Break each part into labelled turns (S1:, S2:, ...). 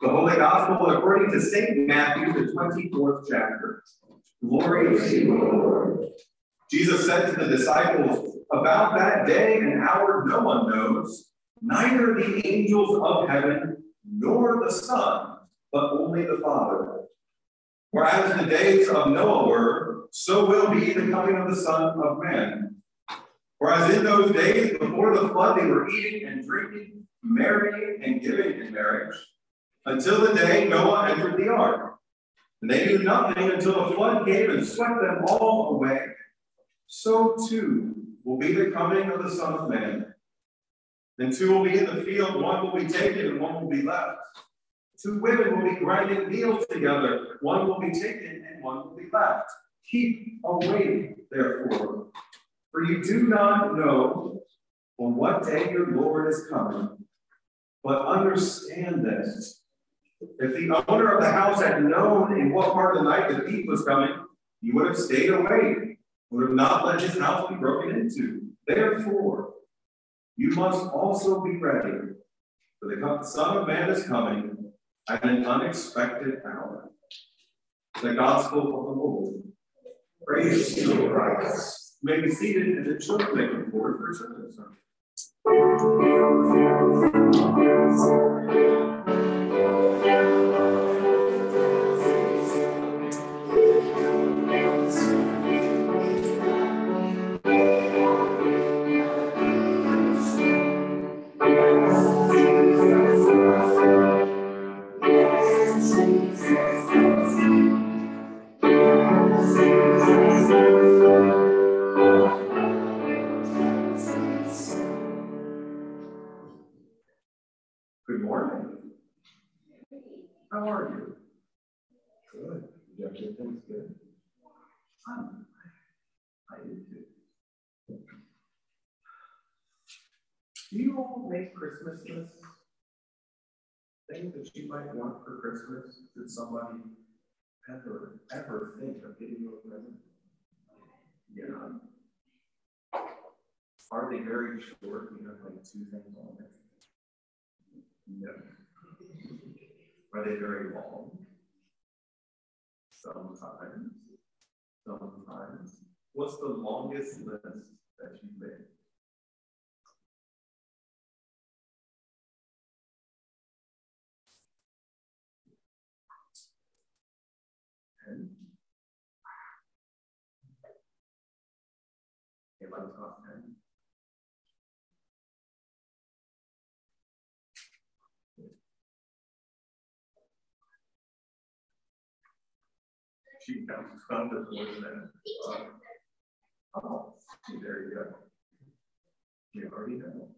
S1: The Holy Gospel according to St. Matthew, the 24th chapter. Glory to you, Lord. Jesus said to the disciples, About that day and hour no one knows, neither the angels of heaven nor the Son, but only the Father. Whereas the days of Noah were, so will be the coming of the Son of Man. For as in those days before the flood they were eating and drinking, marrying and giving in marriage until the day Noah entered the ark. And they knew nothing until a flood came and swept them all away. So too will be the coming of the Son of Man. Then two will be in the field, one will be taken and one will be left. Two women will be grinding meal together, one will be taken and one will be left. Keep awake, therefore, for you do not know on what day your Lord is coming. But understand this if the owner of the house had known in what part of the night the thief was coming, he would have stayed awake, would have not let his house be broken into. Therefore, you must also be ready, for the Son of Man is coming at an unexpected hour. The Gospel of the Lord. Praise to you, Christ. You may be seated in the church making forward for service. are you Good. have your things good? I do too. Do you all make Christmas lists? Things that you might want for Christmas? Did somebody ever, ever think of getting you a present? Yeah. Are they very short? You have like two things on it? No. Are they very long? Sometimes. Sometimes. What's the longest list that you've made? Ten. Eleven ten. She some as more than that. Uh, there you go. You already know.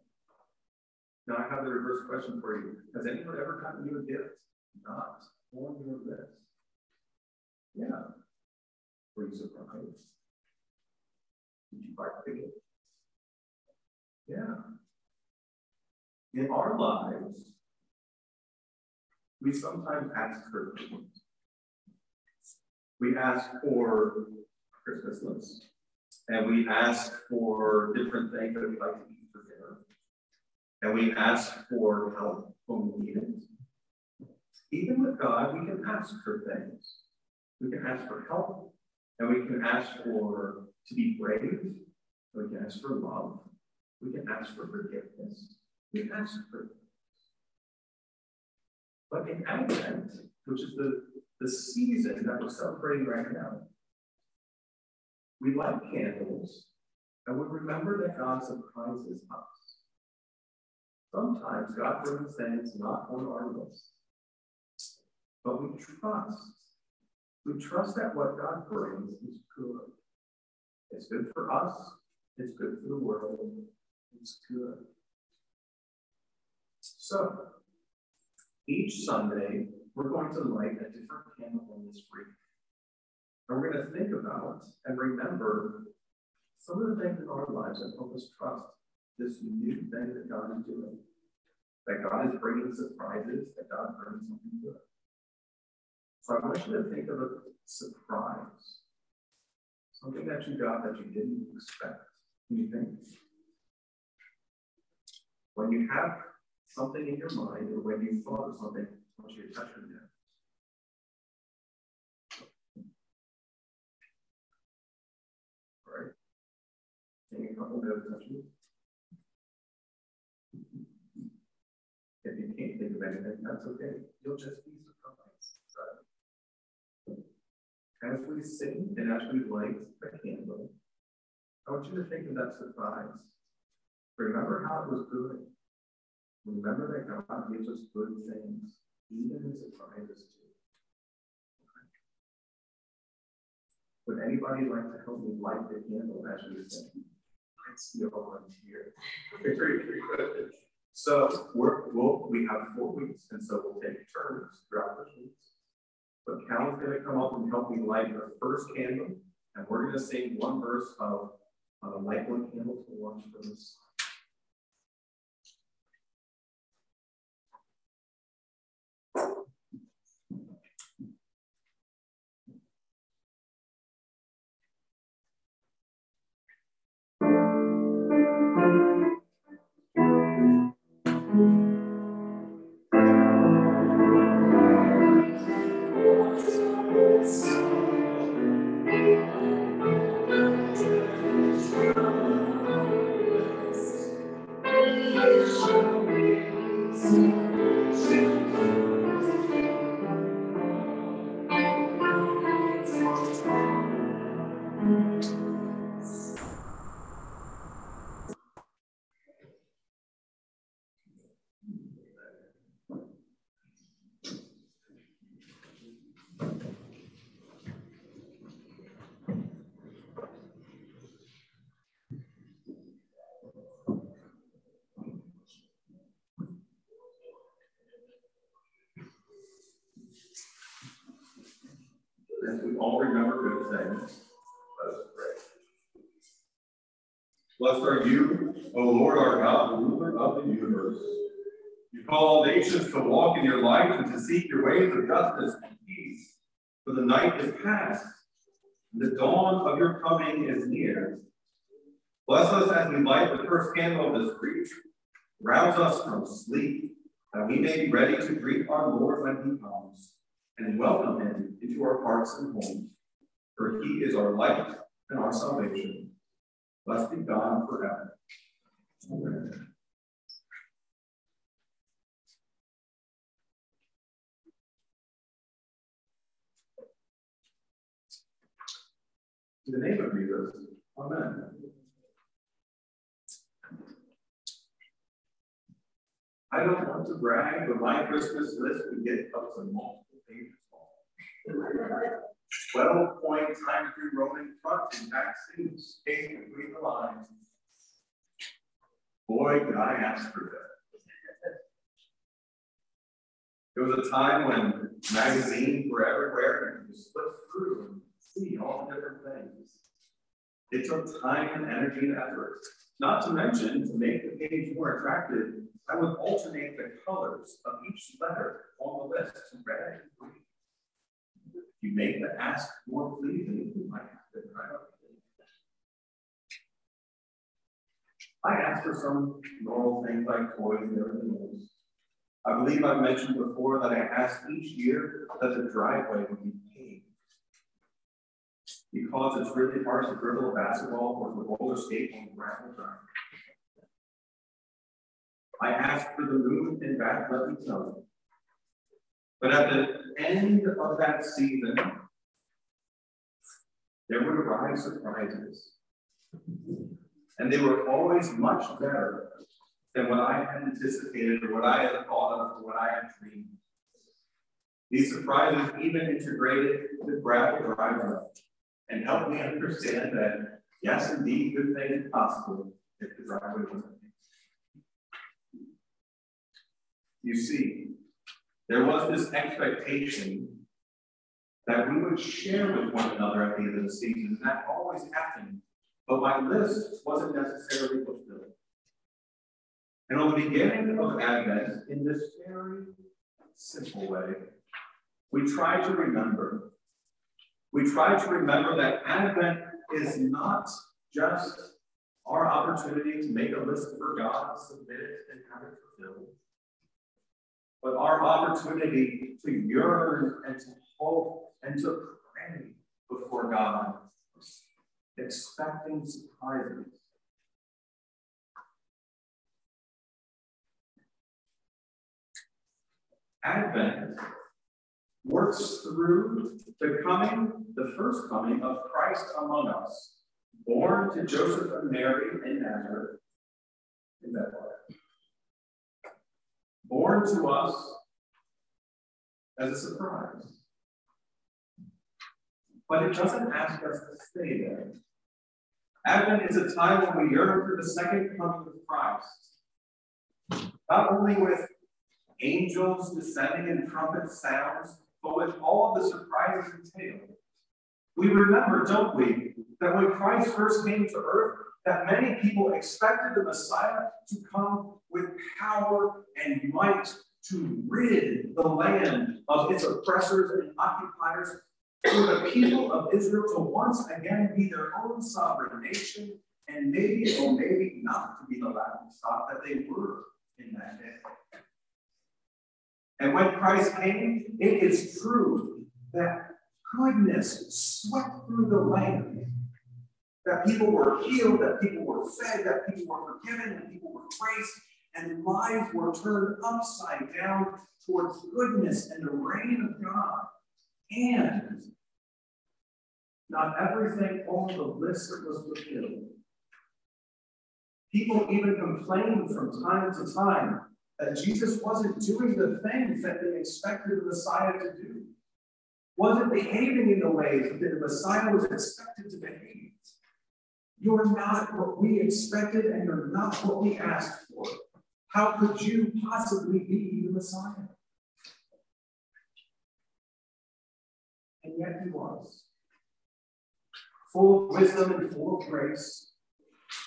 S1: Now I have the reverse question for you. Has anyone ever gotten you a gift? Not on your list. Yeah. Were you surprised? Did you like the gift? Yeah. In our lives, we sometimes ask for things. We ask for Christmas lists, and we ask for different things that we like to eat for dinner, and we ask for help when we need it. Even with God, we can ask for things. We can ask for help, and we can ask for to be brave. We can ask for love. We can ask for forgiveness. We can ask for but in Advent, which is the the season that we're celebrating right now. We light candles and we remember that God surprises us. Sometimes God brings things not on our list, but we trust. We trust that what God brings is good. It's good for us, it's good for the world, it's good. So, each Sunday, we're going to light a different candle on this wreath. And we're going to think about and remember some of the things in our lives that help us trust this new thing that God is doing. That God is bringing surprises, that God brings something good. So I want you to think of a surprise. Something that you got that you didn't expect. Can you think? When you have something in your mind, or when you thought of something, If you can't think of anything, that's okay. You'll just be surprised. Right? As we sing and as we light the candle, I want you to think of that surprise. Remember how it was good. Remember that God gives us good things, even in surprises too. Would anybody like to help me light the candle as we sing? I see a volunteer. Very, very good. So we're, we'll, we have four weeks, and so we'll take turns throughout the weeks. But Cal's going to come up and help me light the first candle, and we're going to sing one verse of uh, Light One Candle to Watch for this. As we all remember good things, let us pray. Blessed are you, O Lord our God, ruler of the universe. You call all nations to walk in your light and to seek your ways of justice and peace. For the night is past, and the dawn of your coming is near. Bless us as we light the first candle of this grief. Rouse us from sleep, that we may be ready to greet our Lord when he comes and welcome him into our hearts and homes. For he is our light and our salvation. Blessed be God forever. Amen. In the name of Jesus, Amen. I don't want to brag, but my Christmas list would get up to multiple pages long. 12 point Times New Roman front and back seams spaced between the lines. Boy, could I ask for that. There was a time when magazines were everywhere and you could flip through and see all the different things. It took time and energy and effort. Not to mention, to make the page more attractive, I would alternate the colors of each letter on the list to red and green. If you make the ask more pleasing, you might have to try out. I asked for some normal things like toys and everything else. I believe I've mentioned before that I asked each year that the driveway would be paved. Because it's really hard to dribble a basketball or to roller skate on gravel driveway. I asked for the moon and back let me tell you. But at the end of that season, there would arrive surprises. And they were always much better than what I had anticipated or what I had thought of or what I had dreamed. These surprises even integrated the gravel driver and helped me understand that, yes, indeed, good things are possible if the driveway wasn't You see, there was this expectation that we would share with one another at the end of the season. And that always happened, but my list wasn't necessarily fulfilled. And on the beginning of Advent, in this very simple way, we try to remember. We try to remember that Advent is not just our opportunity to make a list for God, submit it, and have it fulfilled. But our opportunity to yearn and to hope and to pray before God, expecting surprises. Advent works through the coming, the first coming of Christ among us, born to Joseph and Mary in Nazareth in Bethlehem. Born to us as a surprise. But it doesn't ask us to stay there. Advent is a time when we yearn for the second coming of Christ. Not only with angels descending and trumpet sounds, but with all of the surprises entailed. We remember, don't we, that when Christ first came to earth, that many people expected the Messiah to come with power and might to rid the land of its oppressors and occupiers, for the people of Israel to once again be their own sovereign nation, and maybe or maybe not to be the laughing stock that they were in that day. And when Christ came, it is true that goodness swept through the land. That people were healed, that people were fed, that people were forgiven, and people were praised, and lives were turned upside down towards goodness and the reign of God. And not everything on the list was fulfilled. People even complained from time to time that Jesus wasn't doing the things that they expected the Messiah to do, wasn't behaving in the ways that the Messiah was expected to behave. You're not what we expected, and you're not what we asked for. How could you possibly be the Messiah? And yet he was. Full of wisdom and full of grace,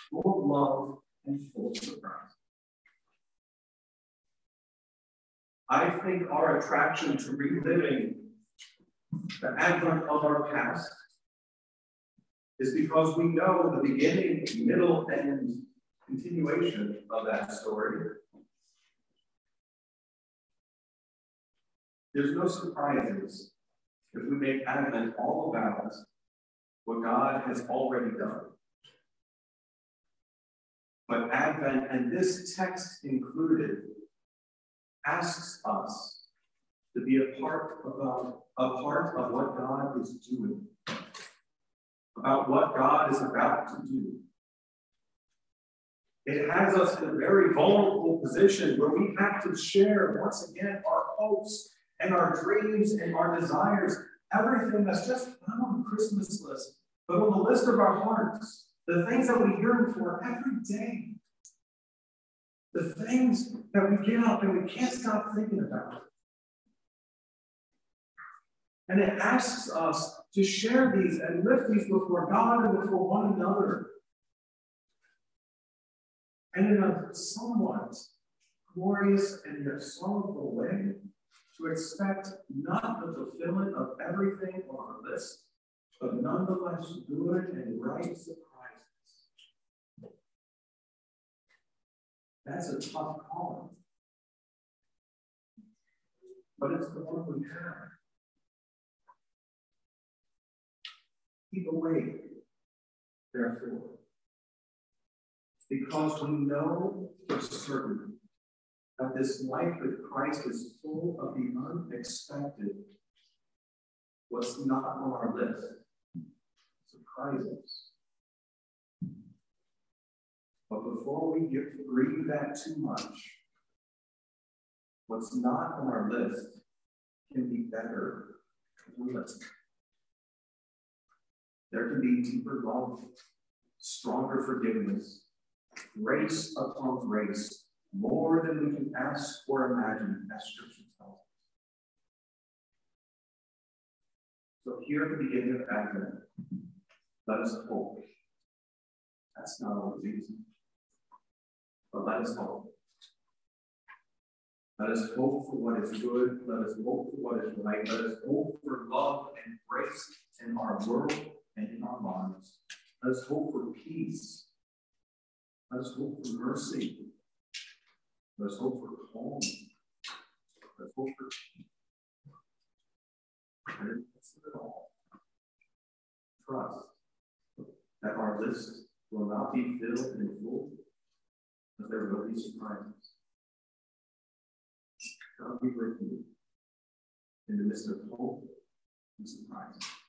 S1: full of love and full of surprise. I think our attraction to reliving the advent of our past is because we know the beginning, middle, and continuation of that story. There's no surprises if we make Advent all about what God has already done. But Advent, and this text included, asks us to be a part about a part of what God is doing, about what God is about to do. It has us in a very vulnerable position where we have to share once again our hopes and our dreams and our desires, everything that's just not on the Christmas list, but on the list of our hearts, the things that we yearn for every day. The things that we get up and we can't stop thinking about. And it asks us to share these and lift these before God and before one another. And in a somewhat glorious and yet sorrowful way, to expect not the fulfillment of everything on our list, but nonetheless good and right surprises. That's a tough call. But it's the one we have. Keep awake, therefore, because we know for certain that this life with Christ is full of the unexpected, what's not on our list, surprises. But before we get grieve that too much, what's not on our list can be better There can be deeper love, stronger forgiveness, grace upon grace, more than we can ask or imagine, as Scripture tells us. So here at the beginning of Advent, let us hope. That's not always easy. But let us hope. Let us hope for what is good. Let us hope for what is right. Let us hope for love and grace in our world and in our lives. Let us hope for peace. Let us hope for mercy. Let us hope for calm. Let's hope for and of it all, trust that our list will not be filled in full, but there will be surprises. God be with you in the midst of hope and surprises.